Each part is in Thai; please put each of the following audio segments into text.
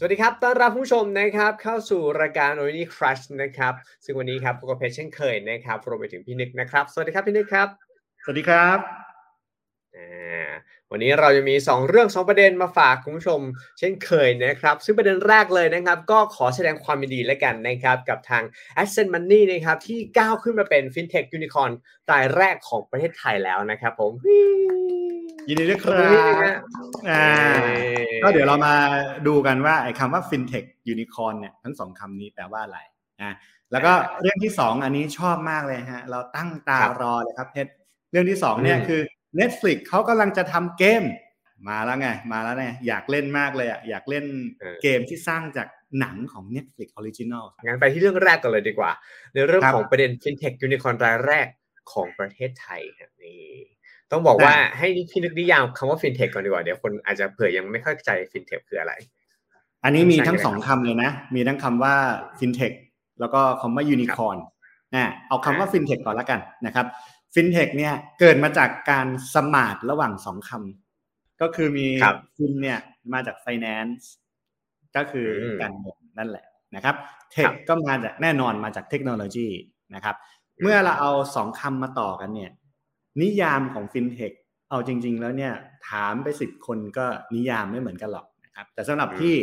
สวัสดีครับ ต้อนรับผู้ชมนะครับเข้าสู่รายการ o r i n Crush นะครับ ซึ่งวันนี้ครับพบกับเพชรเช่นเคยนะครับรวมไปถึงพี่นึกนะครับ สวัสดีครับพี่นึกครับ สวัสดีครับ วันนี้เราจะมี 2 เรื่อง 2 ประเด็นมาฝากคุณผู้ชม เช่นเคยนะครับ ซึ่งประเด็นแรกเลยนะครับ ก็ขอแสดงความยินดีแล้วกันนะครับ กับทาง Ascent Money นะครับ ที่ก้าวขึ้นมาเป็น FinTech Unicorn รายแรกของประเทศไทยแล้วนะครับผมยินดีด้วยครับอ่าก็เดี๋ยวเรามาดูกันว่าไอ้คำว่า FinTech Unicorn เนี่ยทั้งสองคำนี้แปลว่าอะไรนะแล้วก็เรื่องที่สองอันนี้ชอบมากเลยฮะเราตั้งตารอเลยครับเพชรเรื่องที่สองเนี่ยคือ Netflix เขากำลังจะทำเกม มาแล้วไง มาแล้วไงอยากเล่นมากเลยอะอยากเล่นเกมที่สร้างจากหนังของ Netflix Original งั้นไปที่เรื่องแรกกันเลยดีกว่า ในเรื่องของประเด็น FinTech Unicorn รายแรกของประเทศไทยครับนี่ต้องบอกว่าให้พี่นึกนิยามคำว่า FinTech ก่อนดีกว่าเดี๋ยวคนอาจจะเผื่อยังไม่เข้าใจ FinTech คืออะไร อันนี้มีทั้งสองคำเลยนะ มีทั้งคำว่า FinTech แล้วก็คำว่า Unicorn นะเอาคำว่า FinTech ก่อนแล้วกันนะครับ ฟินเทคเนี่ยเกิดมาจากการสมาร์ทระหว่างสองคำก็คือมีฟินเนี่ยมาจาก finance ก็คือการเงินนั่นแหละนะครับtech ก็มาจากแน่นอนมาจากเทคโนโลยีนะครับ เมื่อเราเอาสองคำมาต่อกันเนี่ยนิยามของฟินเทคเอาจริง ๆ แล้วเนี่ยถามไปสิบคนก็นิยามไม่เหมือนกันหรอกนะครับ แต่สำหรับที่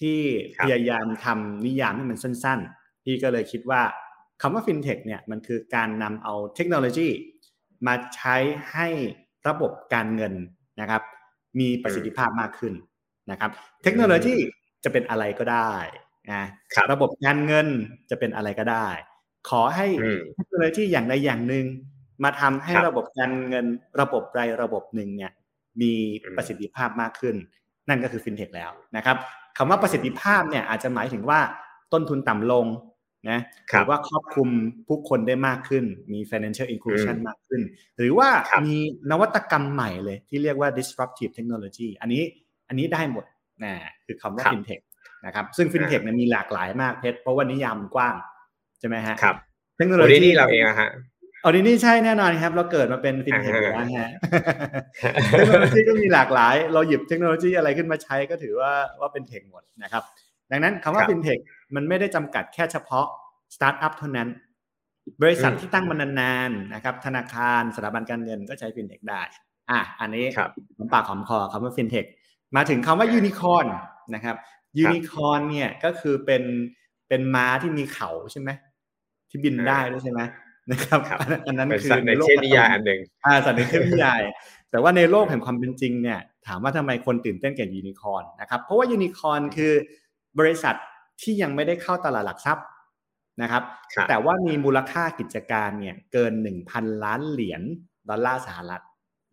ที่พยายามทำนิยามให้มันสั้น ๆ พี่ก็เลยคิดว่า คำว่าฟินเทคเนี่ยมันคือการนำเอาเทคโนโลยี มาใช้ให้ระบบการเงินนะครับ มีประสิทธิภาพมากขึ้นนะครับ เทคโนโลยีจะเป็นอะไรก็ได้นะระบบการเงินจะเป็นอะไรก็ได้ ขอให้เทคโนโลยีอย่างใดอย่างหนึ่งมาทำให้ระบบการเงินระบบใดระบบหนึ่งเนี่ยมีประสิทธิภาพมากขึ้น นั่นก็คือฟินเทคแล้วนะครับคำว่าประสิทธิภาพเนี่ยอาจจะหมายถึงว่าต้นทุนต่ำลง นะหรือว่าครอบคลุมผู้คนได้มากขึ้น มี financial inclusion มากขึ้น หรือว่ามีนวัตกรรมใหม่เลยที่เรียกว่า disruptive technology อันนี้อันนี้ได้หมดนะคือคำว่า fintech นะครับซึ่ง fintech เนี่ยมีหลากหลายมากเพชรเพราะว่านิยามกว้าง ใช่ไหมฮะครับเทคโนโลยีนี่เราเองอะฮะออดินี่ใช่แน่นอนครับ เราเกิดมาเป็นฟินเทคแล้วฮะเทคโนโลยีก็มีหลากหลาย เราหยิบเทคโนโลยีอะไรขึ้นมาใช้ก็ถือว่าว่าเป็น tech หมดนะครับ ดังนั้นคำว่าฟินเทค มันไม่ได้จำกัดแค่เฉพาะสตาร์ทอัพเท่านั้น บริษัทที่ตั้งมานานๆนะครับ ธนาคารสถาบันการเงินก็ใช้ฟินเทคได้ อะอันนี้หอมปากหอมคอคำว่าฟินเทคมาถึงคำว่ายูนิคอนนะครับยูนิคอนเนี่ยก็คือเป็นเป็นม้าที่มีเขาใช่ไหมที่บินได้ด้วยใช่ไหมนะครับอันนั้นคือในโลกนิยายอันหนึ่งอ่าสัตว์ในเทพนิยายแต่ว่าในโลกแห่งความเป็นจริงเนี่ย ถามว่าทำไมคนตื่นเต้นกับยูนิคอนนะครับ เพราะว่ายูนิคอนคือบริษัท ที่ยังไม่ได้เข้าตลาดหลักทรัพย์นะครับแต่ว่ามีมูลค่ากิจการเนี่ยเกินหนึ่งพันล้านเหรียญดอลลาร์สหรัฐ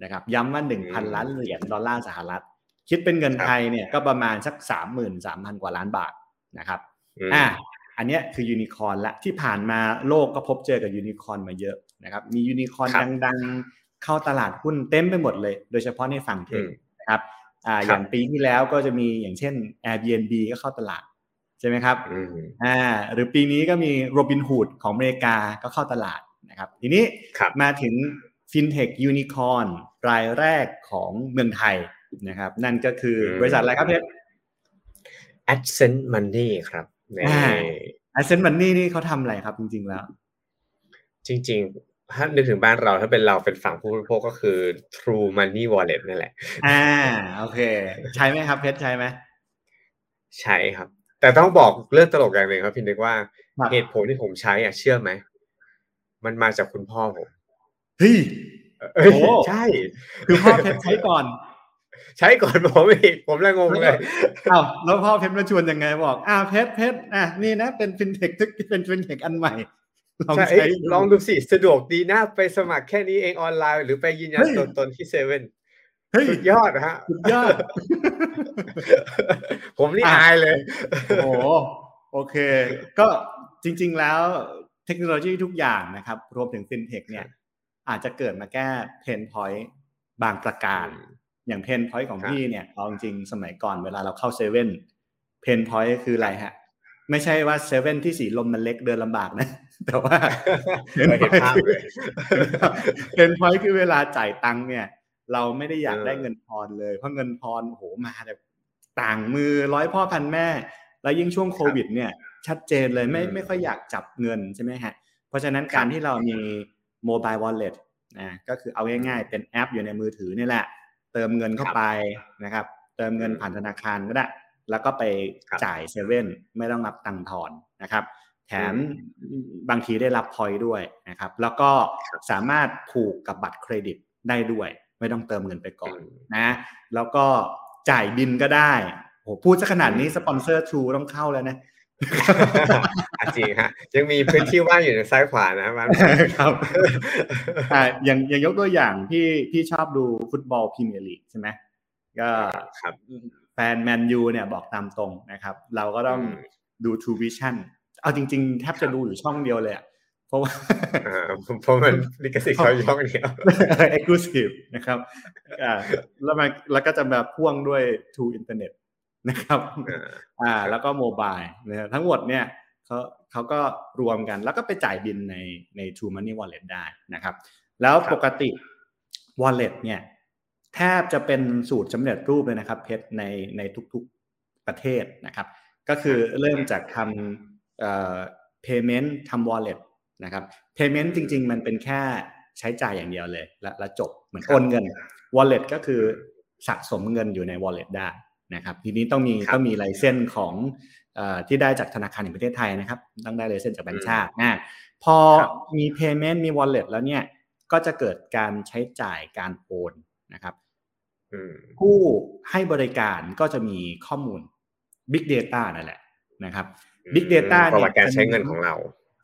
นะครับย้ำว่าหนึ่งพันล้านเหรียญดอลลาร์สหรัฐ คิดเป็นเงินไทยเนี่ยก็ประมาณสักสามหมื่นสามพันกว่าล้านบาทนะครับอ่าอันนี้คือยูนิคอนละที่ผ่านมาโลกก็พบเจอกับยูนิคอนมาเยอะนะครับมียูนิคอนดังๆ เข้าตลาดหุ้นเต็มไปหมดเลย โดยเฉพาะในฝั่ง techนะครับอ่าอย่างปีที่แล้วก็จะมีอย่างเช่น Airbnb ก็เข้าตลาด ใช่ไหมครับอ่าหรือปีนี้ก็มีโรบินฮูดของอเมริกาก็เข้าตลาดนะครับ ทีนี้มาถึง fintech unicorn รายแรกของเมืองไทยนะครับ นั่นก็คือบริษัทอะไรครับเพชร Ascend Money ครับอ่า Ascent Money นี่เขาทำอะไรครับจริง ๆ แล้ว จริง ๆ ถ้านึกถึงบ้านเราถ้าเป็นเราเป็นฝั่งผู้บริโภคก็คือ True Money Wallet นั่นแหละ อ่า โอเค ใช้ไหมครับเพชรใช้ไหมใช้ครับ แต่ต้องบอกเรื่องตลกอย่างหนึ่งครับพี่นึกว่าเหตุผลที่ผมใช้อะเชื่อไหมมันมาจากคุณพ่อผมเฮ้ยโอ้ใช่คือพ่อเพชรใช้ก่อน ใช้ก่อนผมอีกผมเลยงงเลยอ้าวแล้วพ่อเพชรมาชวนยังไงบอกอ้าวเพชรเพชรอะนี่นะเป็นฟินเทคทึกเป็นฟินเทคอันใหม่ลองใช้ลองดูสิสะดวกดีนะไปสมัครแค่นี้เองออนไลน์ หรือไปยืนยันตัวตนที่เซเว่น สุดยอดฮะสุดยอด ผมนี่อายเลย โอ้โอเค ก็จริง ๆ แล้วเทคโนโลยีทุกอย่างนะครับ รวมถึงฟินเทคเนี่ย อาจจะเกิดมาแก้ pain point บางประการ อย่าง pain point ของพี่เนี่ยเอาจริงสมัยก่อนเวลาเราเข้าเซเว่นpain point คืออะไรฮะ ไม่ใช่ว่าเซเว่นที่สีลมมันเล็กเดินลำบากนะ แต่ว่า pain point คือเวลาจ่ายตังค์เนี่ย เราไม่ได้อยากได้เงินทอนเลย เพราะเงินทอนโหมาแบบต่างมือร้อยพ่อพันแม่ แล้วยิ่งช่วงโควิด เนี่ยชัดเจนเลยไม่ไม่ค่อยอยากจับเงินใช่ไหมฮะ เพราะฉะนั้นการที่เรามี mobile wallet นะก็คือเอาง่ายๆ เป็นแอปอยู่ในมือถือนี่แหละ เติมเงินเข้าไปนะครับ เติมเงินผ่านธนาคารก็ได้ แล้วก็ไปจ่ายเซเว่นไม่ต้องรับตังค์ทอนนะครับ แถมบางทีได้รับพอยด้วยนะครับ แล้วก็สามารถผูกกับบัตรเครดิตได้ด้วย ไม่ต้องเติมเงินไปก่อนนะ แล้วก็จ่ายบินก็ได้โหพูดซะขนาดนี้สปอนเซอร์ทรูต้องเข้าแล้วนะจริงฮะยังมีพื้นที่ว่างอยู่ในซ้ายขวานะครับครับอ่าอย่างอย่างยกตัวอย่างพี่พี่ชอบดูฟุตบอลพรีเมียร์ลีกใช่ไหมก็ครับแฟนแมนยูเนี่ยบอกตามตรงนะครับ เราก็ต้องดู TrueVisions เอาจริง ๆ แทบจะดูอยู่ช่องเดียวเลย เพราะว่าเพราะมันลิขสิทธิ์เขาช่องเดียว exclusive นะครับอ่าแล้วมันแล้วก็จะมาพ่วงด้วย True อินเทอร์เน็ตนะครับอ่าแล้วก็ mobileนะทั้งหมดเนี่ยเขาเขาก็รวมกันแล้วก็ไปจ่ายบินในใน True Money Wallet ได้นะครับ แล้วปกติ Wallet เนี่ยแทบจะเป็นสูตรสำเร็จรูปเลยนะครับ เพชรในในทุกๆประเทศนะครับ ก็คือเริ่มจากทำเอ่อ payment ทำ wallet นะครับ payment จริง ๆ มันเป็นแค่ใช้จ่ายอย่างเดียวเลย แล้วจบเหมือนโอนเงิน wallet ก็คือสะสมเงินอยู่ใน wallet ได้นะครับ ทีนี้ต้องมีต้องมีไลเซนของที่ได้จากธนาคารแห่งประเทศไทยนะครับ ต้องได้ไลเซนจากแบงก์ชาตินะพอมี payment มี wallet แล้วเนี่ยก็จะเกิดการใช้จ่ายการโอนนะครับผู้ให้บริการก็จะมีข้อมูล Big Data นั่นแหละนะครับ Big Data เนี่ยการใช้เงินของเรา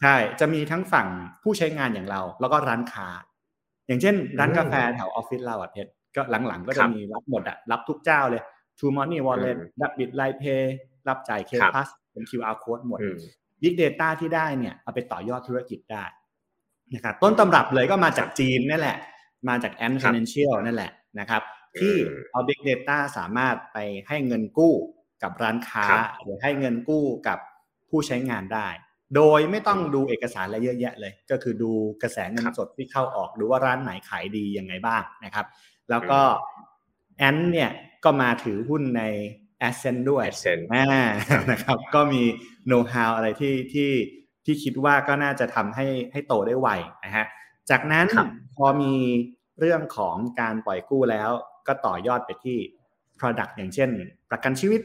ใช่จะมีทั้งฝั่งผู้ใช้งานอย่างเรา แล้วก็ร้านค้า อย่างเช่น ร้านกาแฟแถวออฟฟิศเราอะเพชรก็หลังๆ ก็จะมีรับหมดอะรับทุกเจ้าเลย True Money Wallet รับบิตไลเพย์รับจ่ายเคพัสเป็น QR code หมด Big Data ที่ได้เนี่ยเอาไปต่อยอดธุรกิจได้นะครับต้นตำรับเลยก็มาจากจีนนั่นแหละ มาจาก Ant Financial นั่นแหละนะครับ ที่เอา Big Data สามารถไปให้เงินกู้กับร้านค้า หรือให้เงินกู้กับผู้ใช้งานได้ โดยไม่ต้องดูเอกสารอะไรเยอะแยะเลย ก็คือดูกระแสเงินสดที่เข้าออกดูว่าร้านไหนขายดียังไงบ้างนะครับ แล้วก็แอนเนี่ยก็มาถือหุ้นใน a s c e n ด้วย Ascent นะครับ ก็มีโน้ตฮาวอะไรที่ที่ที่คิดว่าก็น่าจะทำให้ให้โตได้ไวนะฮะจากนั้นพอมีเรื่องของการปล่อยกู้แล้ว ก็ต่อยอดไปที่ Product อย่างเช่น ประกันชีวิต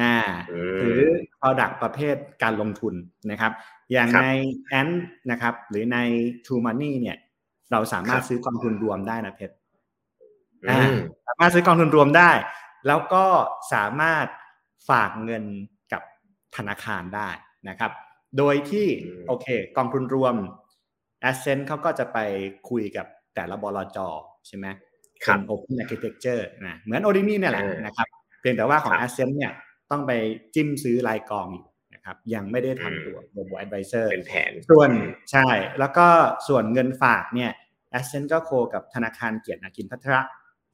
นะหรือ Product ประเภทการลงทุนนะครับ อย่างในแอนนะครับ หรือใน True Money เนี่ย เราสามารถซื้อกองทุนรวมได้นะเพชรสามารถซื้อกองทุนรวมได้ แล้วก็สามารถฝากเงินกับธนาคารได้นะครับ โดยที่โอเค กองทุนรวม a s c e n t เขาก็จะไปคุยกับแต่ละบลจใช่ไหมครับ Open Architecture นะเหมือน o d i ี i เนี่ยแหละนะครับ เพียงแต่ว่าของ a s c e n t เนี่ย ต้องไปจิ้มซื้อรายกองอยู่นะครับยังไม่ได้ทำตัว Robo Advisor เป็นแผนส่วนใช่ แล้วก็ส่วนเงินฝากเนี่ย a s c e n t ก็โคกับธนาคารเกียรตินาคินพัทระ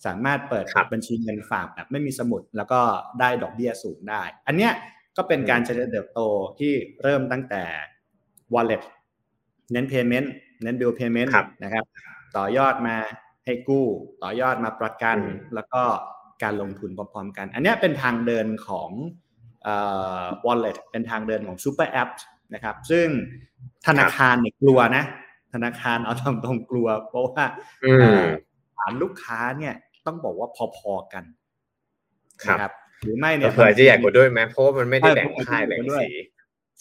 สามารถเปิดบัญชีเงินฝากแบบไม่มีสมุด แล้วก็ได้ดอกเบี้ยสูงได้ อันเนี้ยก็เป็นการเจริญเติบโตที่เริ่มตั้งแต่ wallet เน้น payment เน้น bill payment นะครับ ต่อยอดมาให้กู้ ต่อยอดมาประกัน แล้วก็ การลงทุนพร้อมๆกัน อันนี้เป็นทางเดินของ wallet เป็นทางเดินของ super app นะครับ ซึ่งธนาคารเนี่ยกลัวนะ ธนาคารเอาทำตรงกลัว เพราะว่าฐานลูกค้าเนี่ยต้องบอกว่าพอๆกันครับหรือไม่เนี่ยเผื่อจะใหญ่กว่าด้วยไหมเพราะมันไม่ได้แบ่งค่ายแบ่งสี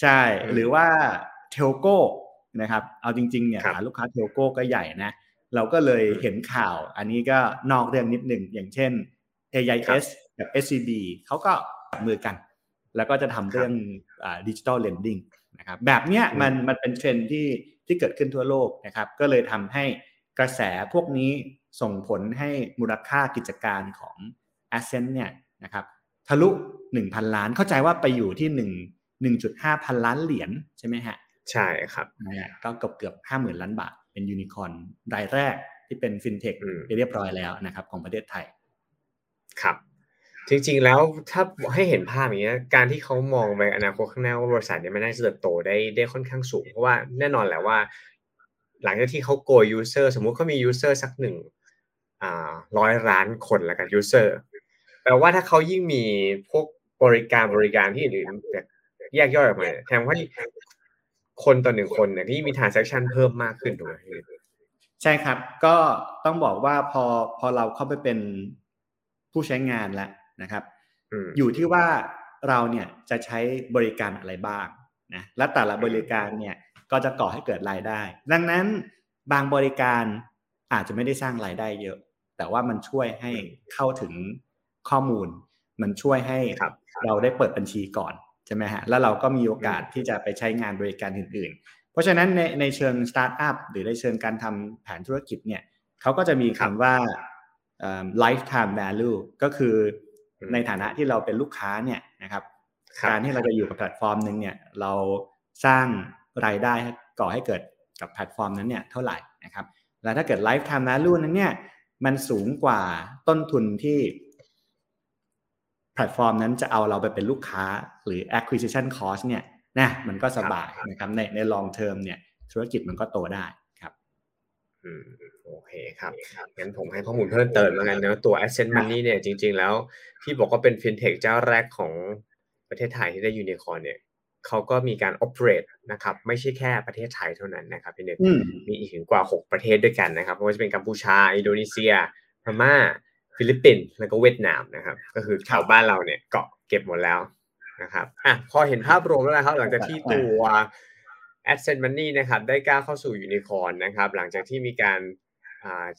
ใช่ หรือว่า telco นะครับ เอาจริงๆเนี่ยฐานลูกค้า telco ก็ใหญ่นะ เราก็เลยเห็นข่าว อันนี้ก็นอกเรื่องนิดหนึ่งอย่างเช่น AIS กับ SCB เขาก็จับมือกัน แล้วก็จะทำเรื่อง digital lending นะครับแบบเนี้ยมันมันเป็นเทรนด์ที่ที่เกิดขึ้นทั่วโลกนะครับก็เลยทำให้กระแสพวกนี้ส่งผลให้มูลค่ากิจการของ a s c e n t เนี่ยนะครับทะลุ 1,000 ล้านเข้าใจว่าไปอยู่ที่ 1 1.5 พันล้านเหรียญใช่ไหมฮะ ใช่ครับนะก็เกือบเกือบ50,000 ล้านบาท เป็นยูนิคอนรายแรกที่เป็นฟินเทคไปเรียบร้อยแล้วนะครับของประเทศไทย ครับ จริง ๆ แล้วถ้าให้เห็นภาพอย่างนี้การที่เขามองไปอนาคตข้างหน้าว่าบริษัทนี้มันน่าจะเติบโตได้ได้ค่อนข้างสูง เพราะว่าแน่นอนแหละว่า หลังจากที่เขาโกย user สมมุติเขามี user สักหนึ่งอ่าร้อยล้านคนแล้วกันยูเซอร์ไปแปลว่าถ้าเขายิ่งมีพวกบริการบริการที่อื่นแยกย่อยออกมาแทนว่าคนต่อหนึ่งคนเนี่ยที่มี transaction เพิ่มมากขึ้นถูกไหมใช่ครับ ก็ต้องบอกว่าพอพอเราเข้าไปเป็น ผู้ใช้งานแล้วนะครับ อยู่ที่ว่าเราเนี่ยจะใช้บริการอะไรบ้างนะและแต่ละบริการเนี่ยก็จะก่อให้เกิดรายได้ ดังนั้นบางบริการอาจจะไม่ได้สร้างรายได้เยอะ แต่ว่ามันช่วยให้เข้าถึงข้อมูล มันช่วยให้เราได้เปิดบัญชีก่อนใช่ไหมฮะแล้วเราก็มีโอกาสที่จะไปใช้งานบริการอื่น ๆ เพราะฉะนั้นในในเชิงสตาร์ทอัพหรือในเชิงการทำแผนธุรกิจเนี่ยเขาก็จะมีคำว่า lifetime value ก็คือในฐานะที่เราเป็นลูกค้าเนี่ยนะครับการที่เราจะอยู่กับแพลตฟอร์มหนึ่งเนี่ยเราสร้างรายได้ก่อให้เกิดกับแพลตฟอร์มนั้นเนี่ยเท่าไหร่นะครับแล้วถ้าเกิด lifetime value นั้นเนี่ยมันสูงกว่าต้นทุนที่แพลตฟอร์มนั้นจะเอาเราไปเป็นลูกค้าหรือ acquisition cost เนี่ยนะมันก็สบายนะครับในใน long term เนี่ยธุรกิจมันก็โตได้ครับ อืมโอเคครับงั้นผมให้ข้อมูลเพิ่มเติมแล้วกันนะตัว Ascend Money เนี่ยจริง ๆ แล้ว ที่บอกว่าเป็น fintech เจ้าแรกของประเทศไทยที่ได้ยูนิคอร์นเนี่ยเขาก็มีการ operate นะครับ ไม่ใช่แค่ประเทศไทยเท่านั้นนะครับพี่นึกมีอีกถึงกว่า 6 ประเทศด้วยกันนะครับไม่ว่าจะเป็นกัมพูชา อินโดนีเซียพม่า ฟิลิปปินส์แล้วก็เวียดนามนะครับ ก็คือแถวบ้านเราเนี่ยเกาะเก็บหมดแล้วนะครับอะพอเห็นภาพรวมแล้วนะครับ หลังจากที่ตัว a d s e n t Money นะครับได้ก้าวเข้าสู่ยูนิคอร์นนะครับหลังจากที่มีการ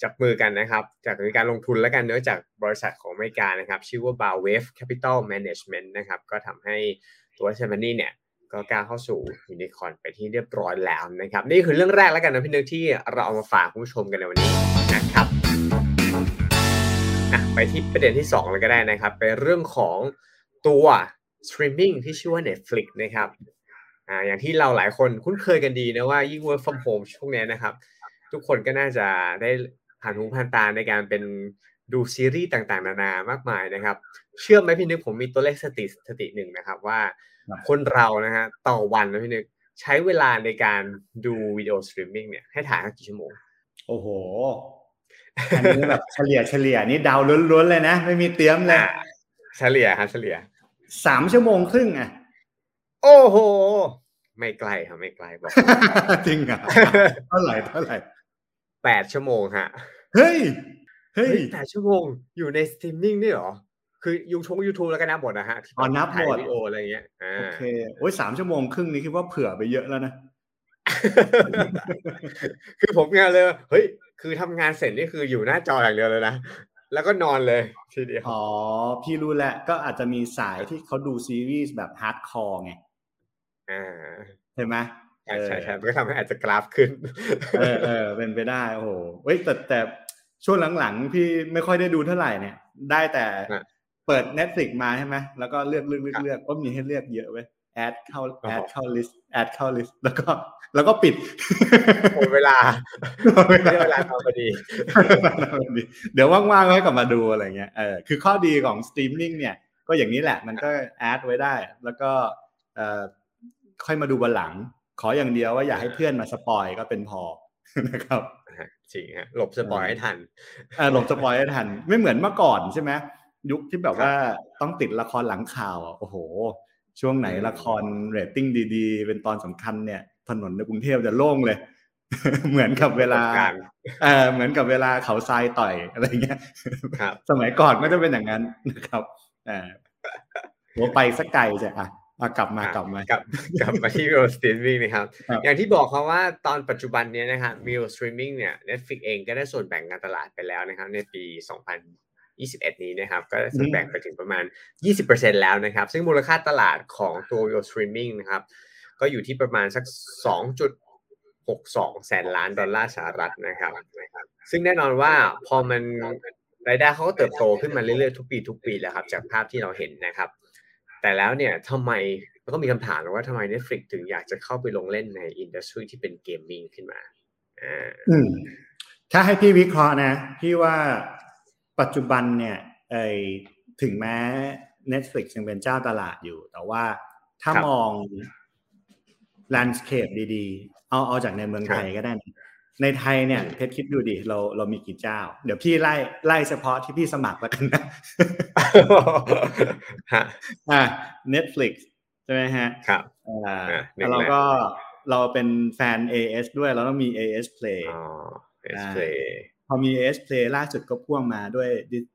จับมือกันนะครับ จากการลงทุนและกันเนื้อจากบริษัทของอเมริกานะครับ ชื่อว่า b a w a v e Capital Management นะครับก็ทำให้ตัว a d s e n t Money เนี่ยก็ก้าวเข้าสู่ยูนิคอร์นไปที่เรียบร้อยแล้วนะครับ นี่คือเรื่องแรกแล้วกันนะพี่นึกที่เราเอามาฝากคุณผู้ชมกันในวันนี้นะครับไปที่ประเด็นที่ 2 เลยก็ได้นะครับ เป็นเรื่องของตัวสตรีมมิ่งที่ชื่อว่า Netflix นะครับ อ่าอย่างที่เราหลายคนคุ้นเคยกันดีนะว่ายิ่ง work from home ช่วงนี้นะครับ ทุกคนก็น่าจะได้ผ่านหูผ่านตาในการเป็นดูซีรีส์ต่างๆ นานามากมายนะครับ เชื่อไหมพี่นึกผมมีตัวเลขสถิติสถิติหนึ่งนะครับว่าคนเรานะฮะต่อวันนะพี่นึกใช้เวลาในการดูวิดีโอสตรีมมิ่งเนี่ยให้ทายกี่ชั่วโมง โอ้โห อันนี้แบบเฉลี่ยเฉลี่ยนี่เดาล้วนๆเลยนะ ไม่มีเตรียมเลยเฉลี่ยครับเฉลี่ยสามชั่วโมงครึ่งอะ โอ้โห ไม่ไกลครับไม่ไกลบอกจริงอะเท่าไหร่เท่าไหร่แปดชั่วโมงฮะ เฮ้ย เฮ้ยแปดชั่วโมงอยู่ในสตรีมมิ่งนี่หรอ คือยูทงยูทูบแล้วก็นับหมดนะฮะอ๋อนับหมดวิดีโออะไรเงี้ยโอเคโอ้ยสามชั่วโมงครึ่งนี้คิดว่าเผื่อไปเยอะแล้วนะ คือผมงานเลย เฮ้ย คือทำงานเสร็จนี่คืออยู่หน้าจออย่างเดียวเลยนะแล้วก็นอนเลยทีเดียว อ๋อ พี่รู้แหละ ก็อาจจะมีสายที่เขาดูซีรีส์แบบhardcore ไง อ่าเห็นไหมใช่ใช่ใช่ก็ทำให้อาจจะกราฟขึ้น เออเออเป็นไปได้โอ้โหเฮ้ยแต่แต่ช่วงหลังๆพี่ไม่ค่อยได้ดูเท่าไหร่เนี่ย ได้แต่เปิด Netflix มาใช่ไหมแล้วก็เลือกเลือกเลือกเลือกก็มีให้เลือกเยอะเว้ย add เข้า add เข้า list add เข้า list แล้วก็ แล้วก็ปิดหมดเวลาไม่ได้เวลาทำพอดี เดี๋ยวว่างๆให้กลับมาดูอะไรเงี้ยเออคือข้อดีของสตรีมมิ่งเนี่ย ก็อย่างนี้แหละมันก็ add ไว้ได้ แล้วก็เอ่อ ค่อยมาดูวันหลัง ขออย่างเดียวว่าอย่าให้เพื่อนมา spoil ก็เป็นพอนะครับจริงฮะหลบ spoil ให้ทันอ่าหลบ spoil ให้ทัน ไม่เหมือนเมื่อก่อนใช่ไหมยุคที่แบบว่าต้องติดละครหลังข่าวโอ้โห ช่วงไหนละครเรตติ้งดีๆ เป็นตอนสำคัญเนี่ย ถนนในกรุงเทพจะโล่งเลย เหมือนกับเวลาเออเหมือนกับเวลาเขาทรายต่อยอะไรเงี้ยสมัยก่อนก็จะเป็นอย่างนั้นนะครับอ่าหัวไปซะไกลจะอะ มากลับมากลับมากลับกลับมาที่วิดีโอสตรีมมิ่งนะครับ อย่างที่บอกเขาว่าตอนปัจจุบันนี้นะครับวิดีโอสตรีมมิ่งเนี่ย Netflix เองก็ได้ส่วนแบ่งการตลาดไปแล้วนะครับ ในปี 2021 นี้นะครับ ก็ส่วนแบ่งไปถึงประมาณ 20%แล้วนะครับ ซึ่งมูลค่าตลาดของตัววิดีโอสตรีมมิ่งนะครับ ก็อยู่ที่ประมาณสัก 2.62 แสนล้านดอลลาร์สหรัฐนะครับ ซึ่งแน่นอนว่าพอมันรายได้เขาก็เติบโตขึ้นมาเรื่อยๆทุกปีทุกปีแล้วครับ จากภาพที่เราเห็นนะครับ แต่แล้วเนี่ยทำไมมันก็มีคำถามว่าทำไม Netflix ถึงอยากจะเข้าไปลงเล่นในอินดัสทรีที่เป็นเกมมิ่งขึ้นมาอ่าถ้าให้พี่วิเคราะห์นะ พี่ว่าปัจจุบันเนี่ยไอถึงแม้ Netflix ยังเป็นเจ้าตลาดอยู่ แต่ว่าถ้ามอง landscape ดีๆ เอาเอาจากในเมืองไทยก็ได้ ในไทยเนี่ยเพชรคิดดูดิเราเรามีกี่เจ้า เดี๋ยวพี่ไล่ไล่เฉพาะที่พี่สมัครแล้วกันนะอ่า Netflix ใช่ไหมฮะครับอ่าแล้วเราก็เราเป็นแฟน AS ด้วยเราต้องมี AS Play อ๋อ AS Play พอมี AS Play ล่าสุดก็พ่วงมาด้วย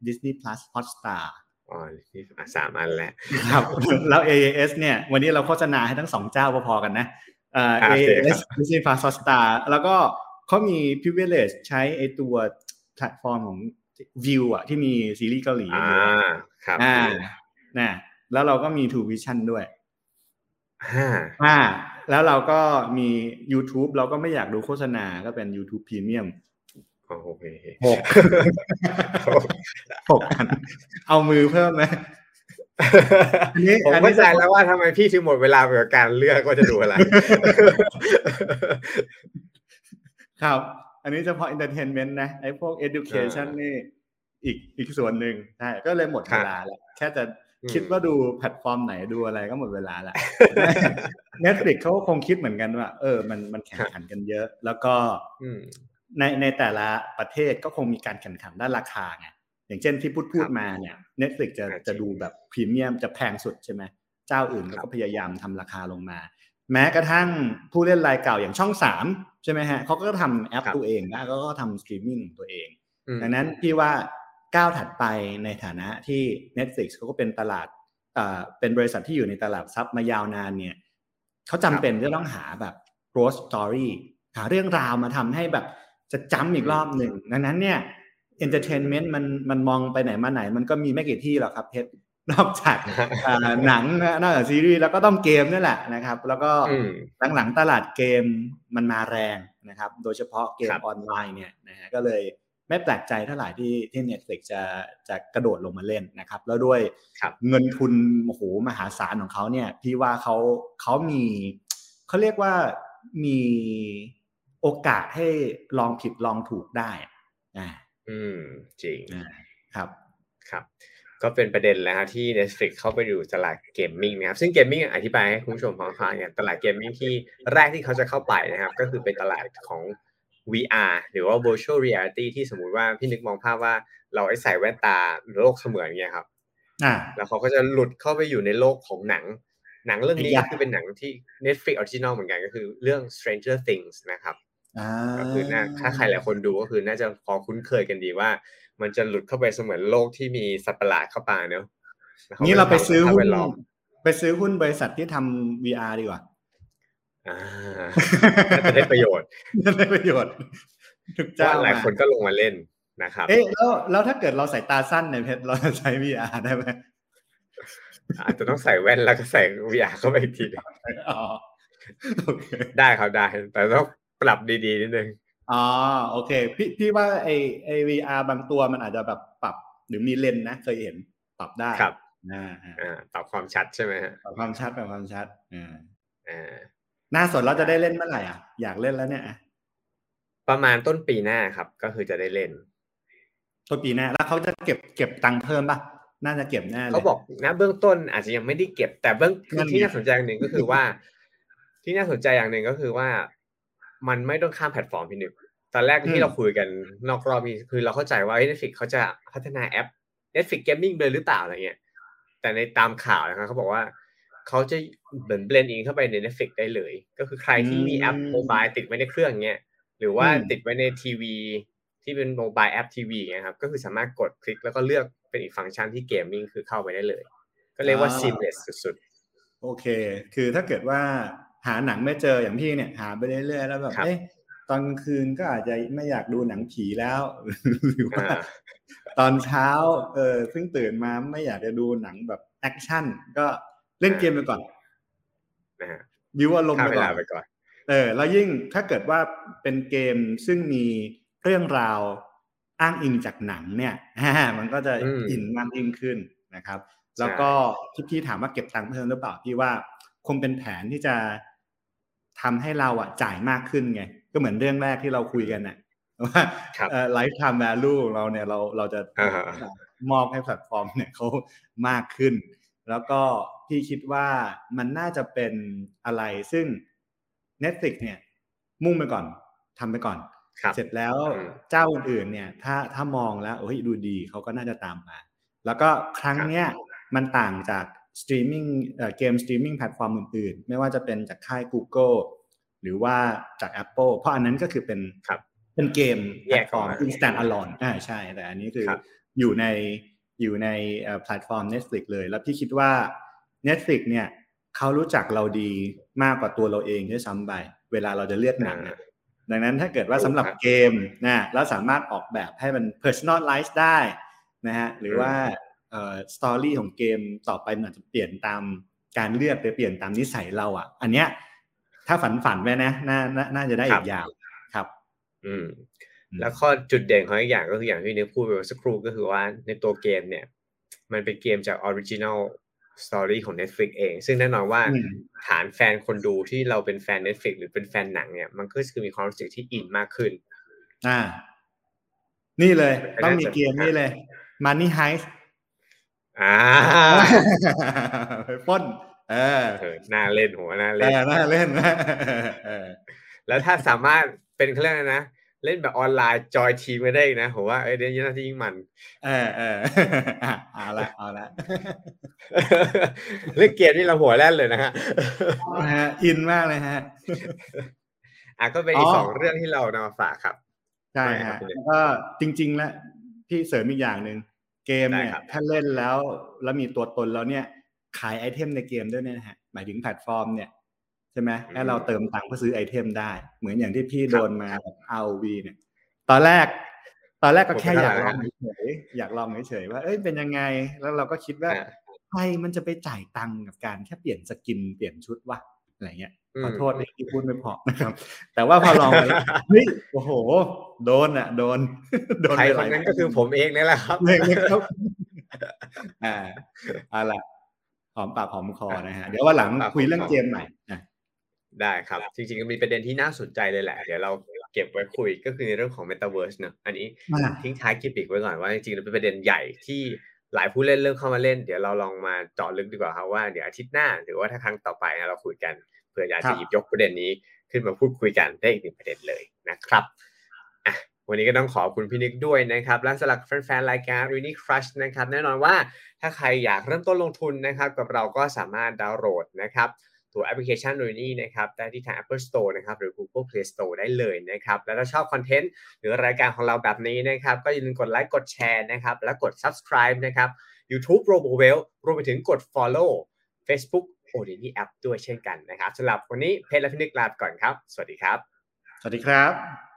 Disney Plus Hotstar อ๋อสามอันแล้วครับแล้ว AS เนี่ย วันนี้เราโฆษณาให้ทั้งสองเจ้าพอๆกันนะเอ่อ AS Disney Plus Hotstar แล้วก็ เขามี privilege ใช้ไอตัวแพลตฟอร์มของ View อะที่มีซีรีส์เกาหลีอ่าครับอ่านะแล้วเราก็มี True Vision ด้วยห้าห้าแล้วเราก็มี YouTube เราก็ไม่อยากดูโฆษณาก็เป็น YouTube Premium โอเคหกหกอันเอามือเพิ่มไหมผมเข้าใจแล้วว่าทำไมพี่ถึงหมดเวลากับการเลือกว่าจะดูอะไร ครับ อันนี้เฉพาะ entertainment นะไอ้พวก education นี่อีกอีกส่วนหนึ่งใช่ก็เลยหมดเวลาแล้วแค่จะคิดว่าดูแพลตฟอร์มไหนดูอะไรก็หมดเวลาแล้ว Netflix เขาคงคิดเหมือนกันว่า เออ มันมันแข่งขันกันเยอะ แล้วก็ในในแต่ละประเทศก็คงมีการแข่งขันด้านราคาไงอย่างเช่นที่พูดพูดมาเนี่ย Netflix จะจะดูแบบพรีเมียมจะแพงสุดใช่ไหมเจ้าอื่นก็พยายามทำราคาลงมา แม้กระทั่งผู้เล่นรายเก่าอย่างช่องสามใช่ไหมฮะเขาก็ทำแอปตัวเองนะก็ทำสตรีมมิ่งตัวเอง ดังนั้นพี่ว่าก้าวถัดไปในฐานะที่ Netflix เขาก็เป็นตลาดเป็นบริษัทที่อยู่ในตลาดทรัพย์มายาวนานเนี่ยเขาจำเป็นจะต้องหาแบบ growth story หาเรื่องราวมาทำให้แบบจะจำอีกรอบหนึ่งดังนั้นเนี่ย entertainment มันมันมองไปไหนมาไหน มันก็มีไม่กี่ที่หรอกครับเพชร นอกจากหนังนอกจากซีรีส์แล้วก็ต้องเกมนี่แหละนะครับ แล้วก็หลังๆตลาดเกมมันมาแรงนะครับ โดยเฉพาะเกมออนไลน์เนี่ยนะฮะก็เลยไม่แปลกใจเท่าไหร่ที่ที่ Netflix จะจะกระโดดลงมาเล่นนะครับ แล้วด้วยเงินทุนโอ้โหมหาศาลของเขาเนี่ย พี่ว่าเขาเขามีเขาเรียกว่ามีโอกาสให้ลองผิดลองถูกได้อ่าอืมจริงครับครับ ก็เป็นประเด็นแล้วที่ Netflix เข้าไปดูตลาด gaming นะครับซึ่ง gaming อธิบายให้คุณผู้ชมฟังฟังเนี่ยตลาด gaming ที่แรกที่เขาจะเข้าไปนะครับ ก็คือเป็นตลาดของ VR หรือว่า virtual reality ที่สมมุติว่าพี่นึกมองภาพว่าเราไอ้ใส่แว่นตาโลกเสมือนเงี้ยครับอ่าแล้วเขาก็จะหลุดเข้าไปอยู่ในโลกของหนัง หนังเรื่องนี้คือเป็นหนังที่ Netflix Original เหมือนกันก็คือเรื่อง Stranger Things นะครับก็คือน่าถ้าใครหลายคนดูก็คือน่าจะพอคุ้นเคยกันดีว่า มันจะหลุดเข้าไปเสมือนโลกที่มีสัตว์ประหลาดเข้าไปเนอะนี่เราไปซื้อหุ้นไปซื้อหุ้นบริษัทที่ทำ VR ดีกว่าอ่าจะได้ประโยชน์ได้ประโยชน์ทุกเจ้าหลายคนก็ลงมาเล่นนะครับ เอ๊ะแล้วแล้วถ้าเกิดเราใส่ตาสั้นในเพชรเราจะใช้ VR ได้ไหมอาจจะต้องใส่แว่นแล้วก็ใส่ VR เข้าไปอีกทีอ๋อโอเคได้ครับได้ แต่ต้องปรับดีๆนิดนึง อ๋อโอเค พี่พี่ว่าไอไอ VR บางตัวมันอาจจะแบบปรับหรือมีเลนนะเคยเห็นปรับได้ครับอ่าอ่าปรับความชัดใช่ไหมฮะปรับความชัดปรับความชัดอ่าอ่าหน้าสดเราจะได้เล่นเมื่อไหร่อะอยากเล่นแล้วเนี่ยประมาณต้นปีหน้าครับ ก็คือจะได้เล่น ต้นปีหน้าแล้วเขาจะเก็บเก็บตังค์เพิ่มป่ะน่าจะเก็บแน่เลยเขาบอกนะเบื้องต้นอาจจะยังไม่ได้เก็บ แต่เบื้องที่น่าสนใจอย่างหนึ่งก็คือว่า ที่น่าสนใจอย่างหนึ่งก็คือว่า มันไม่ต้องข้ามแพลตฟอร์มพี่นึกตอนแรกที่เราคุยกันนอกรอบนี้คือเราเข้าใจว่า Netflix เขาจะพัฒนาแอป Netflix Gaming เลยหรือเปล่าอะไรเงี้ย แต่ในตามข่าวนะครับเขาบอกว่าเขาจะเหมือน blend in เข้าไปใน Netflix ได้เลย ก็คือใครที่มีแอป mobile ติดไว้ในเครื่องเงี้ยหรือว่าติดไว้ในทีวีที่เป็น mobile app ทีวีเงี้ยครับก็คือสามารถกดคลิกแล้วก็เลือกเป็นอีกฟังก์ชันที่ gaming คือเข้าไปได้เลย ก็เรียกว่า seamless สุดๆโอเค คือถ้าเกิดว่า หาหนังไม่เจออย่างพี่เนี่ย หาไปเรื่อยๆแล้วแบบเอ๊ะตอนคืนก็อาจจะไม่อยากดูหนังผีแล้วหรือว่าตอนเช้าเออเพิ่งตื่นมาไม่อยากจะดูหนังแบบแอคชั่นก็เล่นเกมไปก่อนนะฮะวิวอารมณ์ไปก่อนเออแล้วยิ่งถ้าเกิดว่าเป็นเกมซึ่งมีเรื่องราวอ้างอิงจากหนังเนี่ยมันก็จะอินมากยิ่งขึ้นนะครับ แล้วก็ที่พี่ถามว่าเก็บตังค์เพิ่มหรือเปล่าพี่ว่าคงเป็นแผนที่จะ ทำให้เราอะจ่ายมากขึ้นไง ก็เหมือนเรื่องแรกที่เราคุยกันน่ะว่า lifetime value เราเนี่ยเราเราจะมอบให้แพลตฟอร์มเนี่ยเขามากขึ้น แล้วก็พี่คิดว่ามันน่าจะเป็นอะไรซึ่ง Netflix เนี่ย มุ่งไปก่อนทำไปก่อน เสร็จแล้วเจ้าอื่นเนี่ย ถ้าถ้ามองแล้วโอ้ยดูดีเขาก็น่าจะตามมา แล้วก็ครั้งเนี้ยมันต่างจาก สตรีมมิ่งเกมสตรีมมิ่งแพลตฟอร์มอื่นๆ ไม่ว่าจะเป็นจากค่าย Google หรือว่าจาก Apple เพราะอันนั้นก็คือเป็นเป็นเกมแพลตฟอร์มที่ stand alone อ่าใช่ แต่อันนี้คืออยู่ในอยู่ในแพลตฟอร์ม Netflix เลย แล้วพี่คิดว่า Netflix เนี่ยเขารู้จักเราดีมากกว่าตัวเราเองด้วยซ้ำไปเวลาเราจะเลือกหนังดังนั้นถ้าเกิดว่าสำหรับเกมนะแล้วสามารถออกแบบให้มัน personalize ได้นะฮะหรือว่าเอ่อ story ของเกมต่อไปมันอาจจะเปลี่ยนตามการเลือกไปเปลี่ยนตามนิสัยเราอะ อันเนี้ยถ้าฝันฝันไว้นะน่าน่าจะได้อีกอย่างครับ อืม แล้วข้อจุดเด่นของอีกอย่างก็คืออย่างที่นึกพูดไปสักครู่ก็คือว่าในตัวเกมเนี่ย มันเป็นเกมจาก original story ของ Netflix เอง ซึ่งแน่นอนว่าฐานแฟนคนดูที่เราเป็นแฟน Netflix หรือเป็นแฟนหนังเนี่ย มันก็คือมีความรู้สึกที่อินมากขึ้น อ่า นี่เลย ต้องมีเกมนี่เลย Money Heist อ่าป้นเออน่าเล่นหัวน่าเล่นน่าเล่นแล้วถ้าสามารถเป็นเครื่องนะเล่นแบบออนไลน์จอยทีมไม่ได้นะผมว่าไอเดียน่าจะยิ่งมันเออเออเอาละเอาละเล่นเกมนี่เราหัวแล่นเลยนะฮะฮะอินมากเลยฮะอะก็เป็นอีกสองเรื่องที่เรานำมาฝากครับใช่ฮะแล้วก็จริง ๆ แล้วพี่เสริมอีกอย่างหนึ่ง เกมเนี่ยถ้าเล่นแล้วแล้วมีตัวตนแล้วเนี่ยขายไอเทมในเกมด้วยนะฮะหมายถึงแพลตฟอร์มเนี่ยใช่ไหมให้เราเติมตังค์เพื่อซื้อไอเทมได้ เหมือนอย่างที่พี่โดนมาแบบเอาวีเนี่ย ตอนแรก ตอนแรกก็แค่อยากลองเฉยอยากลองเฉยว่าเอ้ยเป็นยังไงแล้วเราก็คิดว่าใครมันจะไปจ่ายตังค์กับการแค่เปลี่ยน skin เปลี่ยนชุดวะ อะไรเงี้ยขอโทษที่พูดไม่พอนะครับ แต่ว่าพอลองไปแล้วเฮ้ยโอ้โห โดนอะ โดน โดนใครคนนั้นก็คือผมเองนี่แหละครับเองครับอ่าอะไรหอมปากหอมคอนะฮะเดี๋ยวว่าหลังคุยเรื่องเกมใหม่นะได้ครับ จริงๆก็มีประเด็นที่น่าสนใจเลยแหละ เดี๋ยวเราเก็บไว้คุยก็คือในเรื่องของ Metaverse เนอะอันนี้ทิ้งท้ายคลิปอีกไว้ก่อนว่าจริงๆเป็นประเด็นใหญ่ที่หลายผู้เล่นเริ่มเข้ามาเล่น เดี๋ยวเราลองมาเจาะลึกดีกว่าครับว่าเดี๋ยวอาทิตย์หน้า หรือว่าถ้าครั้งต่อไปเราคุยกัน เพื่ออยากจะหยิบยกประเด็นนี้ขึ้นมาพูดคุยกันได้อีกหนึ่งประเด็นเลยนะครับอะวันนี้ก็ต้องขอบคุณพี่นิกด้วยนะครับ และสำหรับแฟนๆรายการ r e n i Crush นะครับแน่นอนว่าถ้าใครอยากเริ่มต้นลงทุนนะครับ กับเราก็สามารถดาวน์โหลดนะครับตัวแอปพลิเคชันโดยนี้นะครับได้ที่ทาง Apple Store นะครับหรือ Google Play Store ได้เลยนะครับ แล้วถ้าชอบคอนเทนต์หรือรายการของเราแบบนี้นะครับ ก็อย่าลืมกดไลค์กดแชร์นะครับ และกด subscribe นะครับ YouTube r o b o w e l l รวมไปถึงกด follow Facebook o d i n y App ด้วยเช่นกันนะครับสำหรับวันนี้เพจและพินิกลาไปก่อนครับ สวัสดีครับ สวัสดีครับ